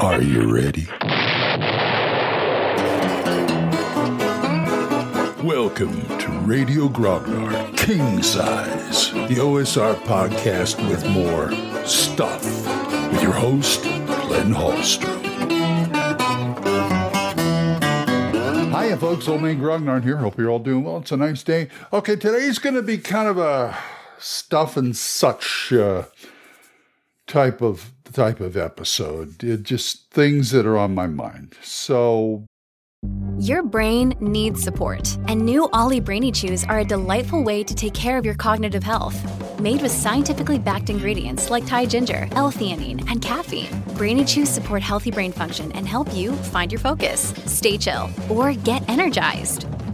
Are you ready? Welcome to Radio Grognard King Size, the OSR podcast with more stuff, with your host, Glenn Hallstrom. Hiya, folks. Old man Grognard here. Hope you're all doing well. It's a nice day. Okay, today's going to be kind of a stuff and such uh, type of type of episode. It just things that are on my mind. So Your brain needs support, and new OLLY Brainy Chews are a delightful way to take care of your cognitive health. Made with scientifically backed ingredients like Thai ginger, L-theanine, and caffeine, Brainy Chews support healthy brain function and help you find your focus, stay chill, or get energized.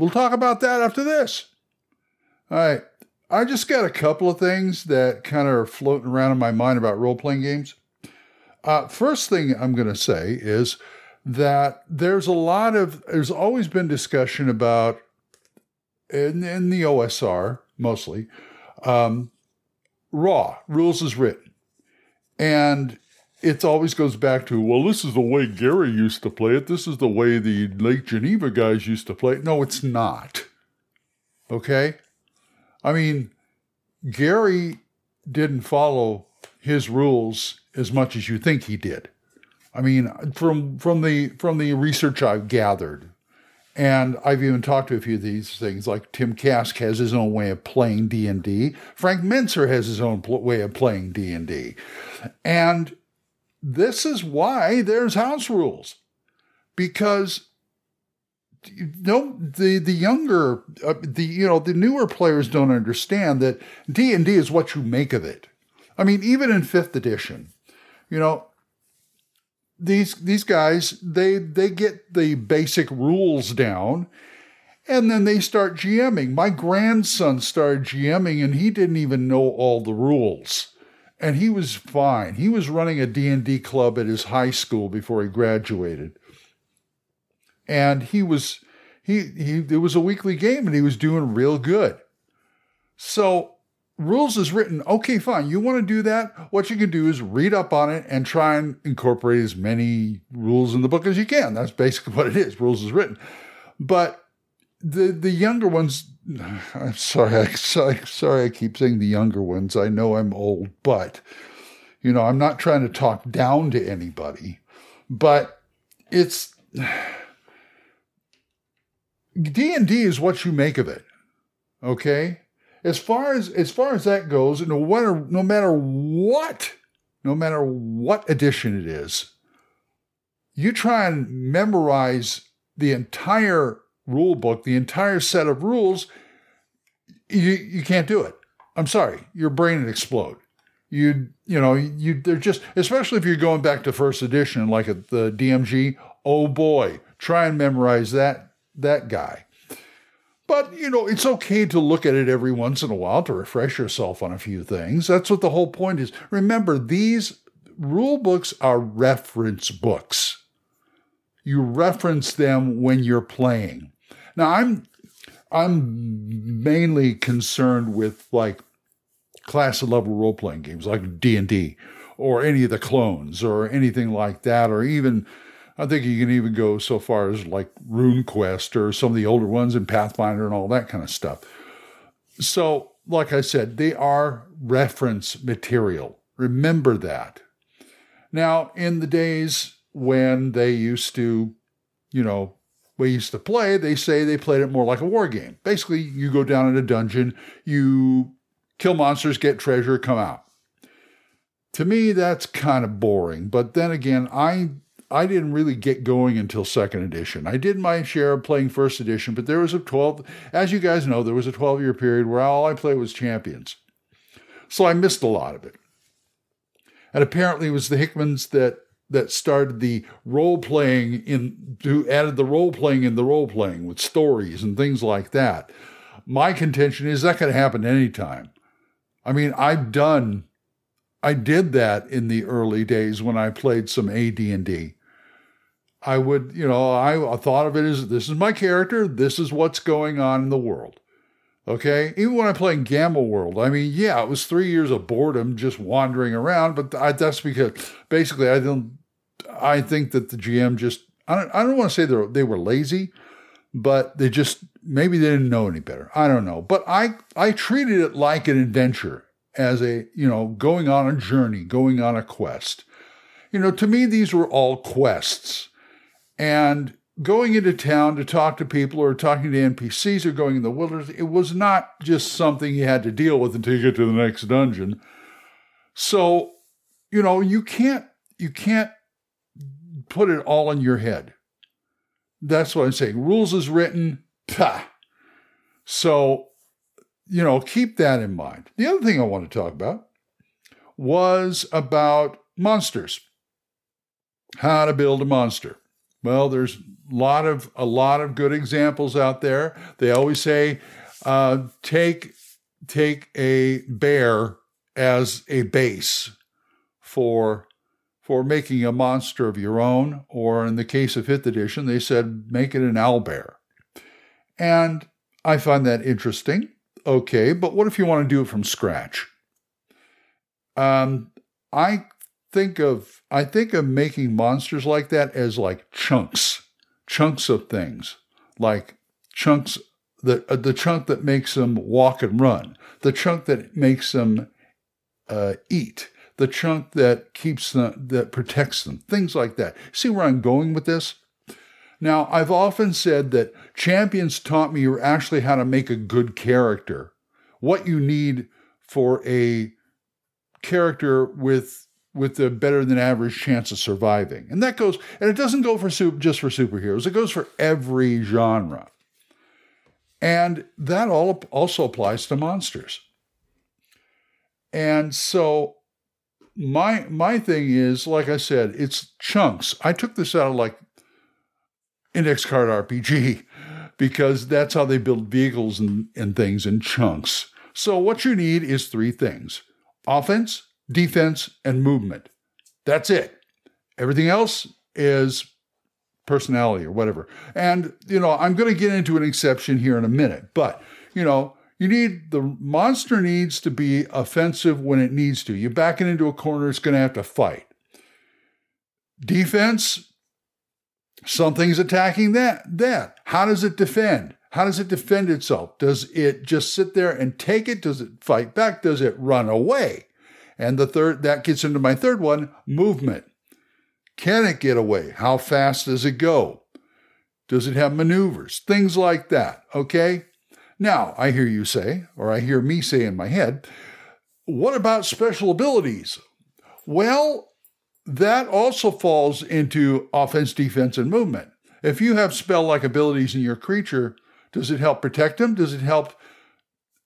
We'll talk about that after this. All right. I just got a couple of things that kind of are floating around in my mind about role playing games. Uh, first thing I'm going to say is that there's a lot of, there's always been discussion about, in, in the OSR mostly, um, raw, rules is written. And it always goes back to, well, this is the way Gary used to play it. This is the way the Lake Geneva guys used to play it. No, it's not. Okay? I mean, Gary didn't follow his rules as much as you think he did. I mean, from from the from the research I've gathered, and I've even talked to a few of these things. Like Tim Kask has his own way of playing D and D. Frank Mentzer has his own pl- way of playing D and D, and this is why there's house rules because no the the younger uh, the you know the newer players don't understand that D&D is what you make of it. I mean even in 5th edition, you know these these guys they they get the basic rules down and then they start GMing. My grandson started GMing and he didn't even know all the rules and he was fine. He was running a D&D club at his high school before he graduated. And he was he he it was a weekly game and he was doing real good. So rules is written, okay, fine. You want to do that? What you can do is read up on it and try and incorporate as many rules in the book as you can. That's basically what it is. Rules is written. But the the younger ones I'm sorry, I, sorry, I keep saying the younger ones. I know I'm old, but you know, I'm not trying to talk down to anybody, but it's D and D is what you make of it. Okay, as far as as far as that goes, no matter no matter what, no matter what edition it is, you try and memorize the entire rule book, the entire set of rules, you you can't do it. I'm sorry, your brain would explode. You you know you they're just especially if you're going back to first edition like at the DMG. Oh boy, try and memorize that that guy. But you know it's okay to look at it every once in a while to refresh yourself on a few things. That's what the whole point is. Remember these rule books are reference books. You reference them when you're playing. Now I'm I'm mainly concerned with like class level role playing games like D and D or any of the clones or anything like that, or even I think you can even go so far as like RuneQuest or some of the older ones in Pathfinder and all that kind of stuff. So, like I said, they are reference material. Remember that. Now, in the days when they used to, you know, we used to play, they say they played it more like a war game. Basically, you go down in a dungeon, you kill monsters, get treasure, come out. To me, that's kind of boring. But then again, I I didn't really get going until second edition. I did my share of playing first edition, but there was a 12, as you guys know, there was a 12 year period where all I played was champions. So I missed a lot of it. And apparently it was the Hickmans that that started the role playing in who added the role playing in the role playing with stories and things like that. My contention is that could happen anytime. I mean, I've done I did that in the early days when I played some AD&D. I would, you know, I, thought of it as this is my character, this is what's going on in the world. Okay, even when I played Gamma World, I mean, yeah, it was three years of boredom just wandering around, but I, that's because basically I don't. I think that the GM just I don't I don't want to say they they were lazy, but they just maybe they didn't know any better. I don't know, but I I treated it like an adventure as a you know going on a journey, going on a quest. You know, to me these were all quests, and going into town to talk to people or talking to NPCs or going in the wilderness, it was not just something you had to deal with until you get to the next dungeon. So, you know, you can't you can't put it all in your head. That's what I'm saying. Rules is written, pah. So, you know, keep that in mind. The other thing I want to talk about was about monsters. How to build a monster. Well, there's a lot of a lot of good examples out there. They always say, uh, take take a bear as a base for for making a monster of your own, or in the case of fifth edition, they said make it an owl bear. And I find that interesting. Okay, but what if you want to do it from scratch? Um, I think of I think of making monsters like that as like chunks, chunks of things, like chunks the uh, the chunk that makes them walk and run, the chunk that makes them uh, eat, the chunk that keeps them that protects them, things like that. See where I'm going with this? Now, I've often said that champions taught me you're actually how to make a good character, what you need for a character with with a better than average chance of surviving. And that goes, and it doesn't go for super, just for superheroes, it goes for every genre. And that all also applies to monsters. And so my my thing is, like I said, it's chunks. I took this out of like index card RPG because that's how they build vehicles and, and things in chunks. So what you need is three things offense, defense, and movement. That's it. Everything else is personality or whatever. And, you know, I'm going to get into an exception here in a minute, but, you know, you need the monster needs to be offensive when it needs to. You back it into a corner, it's going to have to fight. Defense, something's attacking that. That. How does it defend? How does it defend itself? Does it just sit there and take it? Does it fight back? Does it run away? And the third, that gets into my third one movement. Can it get away? How fast does it go? Does it have maneuvers? Things like that. Okay. Now, I hear you say, or I hear me say in my head, what about special abilities? Well, that also falls into offense, defense, and movement. If you have spell like abilities in your creature, does it help protect them? Does it help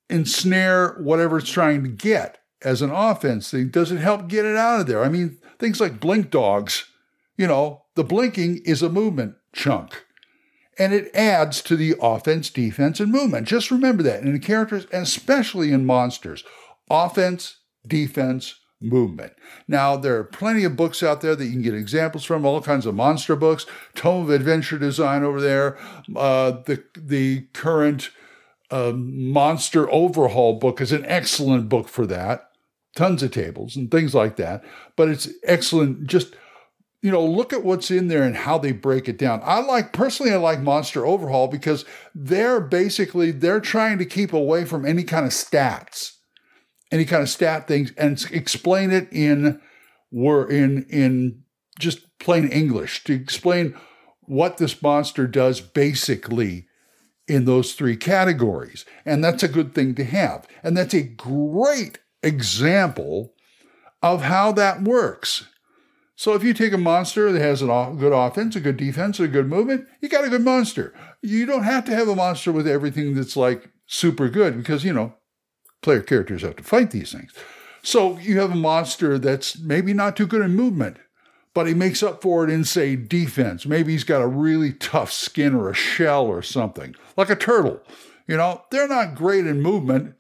ensnare whatever it's trying to get? as an offense thing, does it help get it out of there? I mean, things like blink dogs, you know, the blinking is a movement chunk. And it adds to the offense, defense, and movement. Just remember that. In characters, and especially in monsters, offense, defense, movement. Now, there are plenty of books out there that you can get examples from, all kinds of monster books, Tome of Adventure Design over there, uh, the, the current uh, Monster Overhaul book is an excellent book for that tons of tables and things like that. But it's excellent. Just you know, look at what's in there and how they break it down. I like personally, I like Monster Overhaul because they're basically they're trying to keep away from any kind of stats, any kind of stat things, and explain it in were in in just plain English to explain what this monster does basically in those three categories. And that's a good thing to have. And that's a great example of how that works. So if you take a monster that has a good offense, a good defense, a good movement, you got a good monster. You don't have to have a monster with everything that's like super good because, you know, player characters have to fight these things. So you have a monster that's maybe not too good in movement, but he makes up for it in, say, defense. Maybe he's got a really tough skin or a shell or something, like a turtle. You know, they're not great in movement,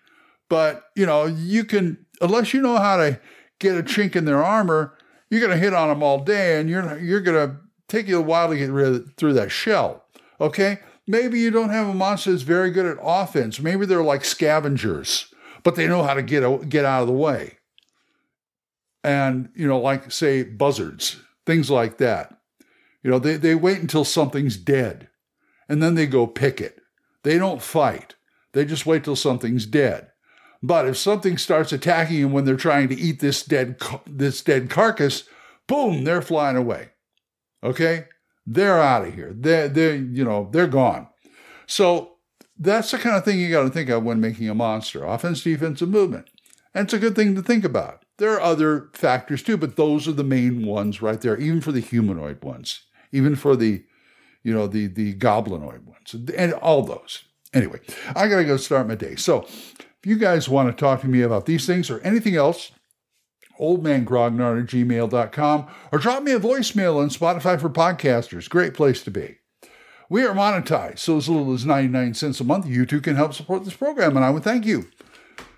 but, you know, you can, unless you know how to get a chink in their armor, you're going to hit on them all day and you're, you're going to take you a while to get rid of, through that shell. Okay? Maybe you don't have a monster that's very good at offense. Maybe they're like scavengers, but they know how to get, get out of the way. And, you know, like, say, buzzards, things like that. You know, they, they wait until something's dead and then they go pick it. They don't fight. They just wait till something's dead. But if something starts attacking them when they're trying to eat this dead this dead carcass, boom, they're flying away. Okay? They're out of here. They're, they're you know, they're gone. So that's the kind of thing you got to think of when making a monster offense, defense, and movement. And it's a good thing to think about. There are other factors too, but those are the main ones right there, even for the humanoid ones, even for the you know, the the goblinoid ones, and all those. Anyway, I gotta go start my day. So if you guys want to talk to me about these things or anything else, oldmangrognard at gmail.com or drop me a voicemail on Spotify for podcasters. Great place to be. We are monetized, so as little as 99 cents a month, you too can help support this program, and I would thank you.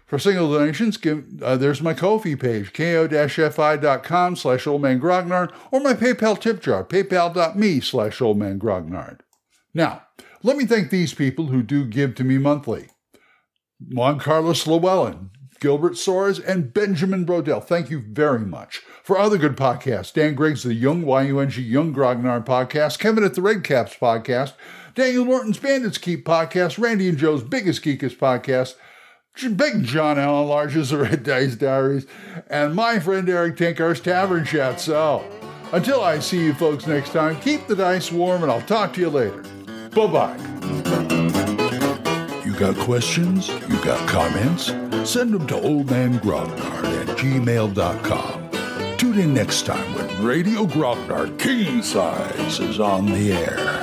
For single donations, give, uh, there's my Ko-fi page, ko-fi.com slash oldmangrognard, or my PayPal tip jar, paypal.me slash oldmangrognard. Now, let me thank these people who do give to me monthly. Juan Carlos Llewellyn, Gilbert Soares, and Benjamin Brodell. Thank you very much. For other good podcasts, Dan Gregg's The Young YUNG Young Grognard podcast, Kevin at the Red Caps podcast, Daniel Norton's Bandits Keep podcast, Randy and Joe's Biggest Geekest podcast, Big John Allen Large's The Red Dice Diaries, and my friend Erik Tenkar's Tavern Chat. So, until I see you folks next time, keep the dice warm and I'll talk to you later. Bye bye. Got questions? You got comments? Send them to oldmangrognard at gmail.com. Tune in next time when Radio Grognard King Size is on the air.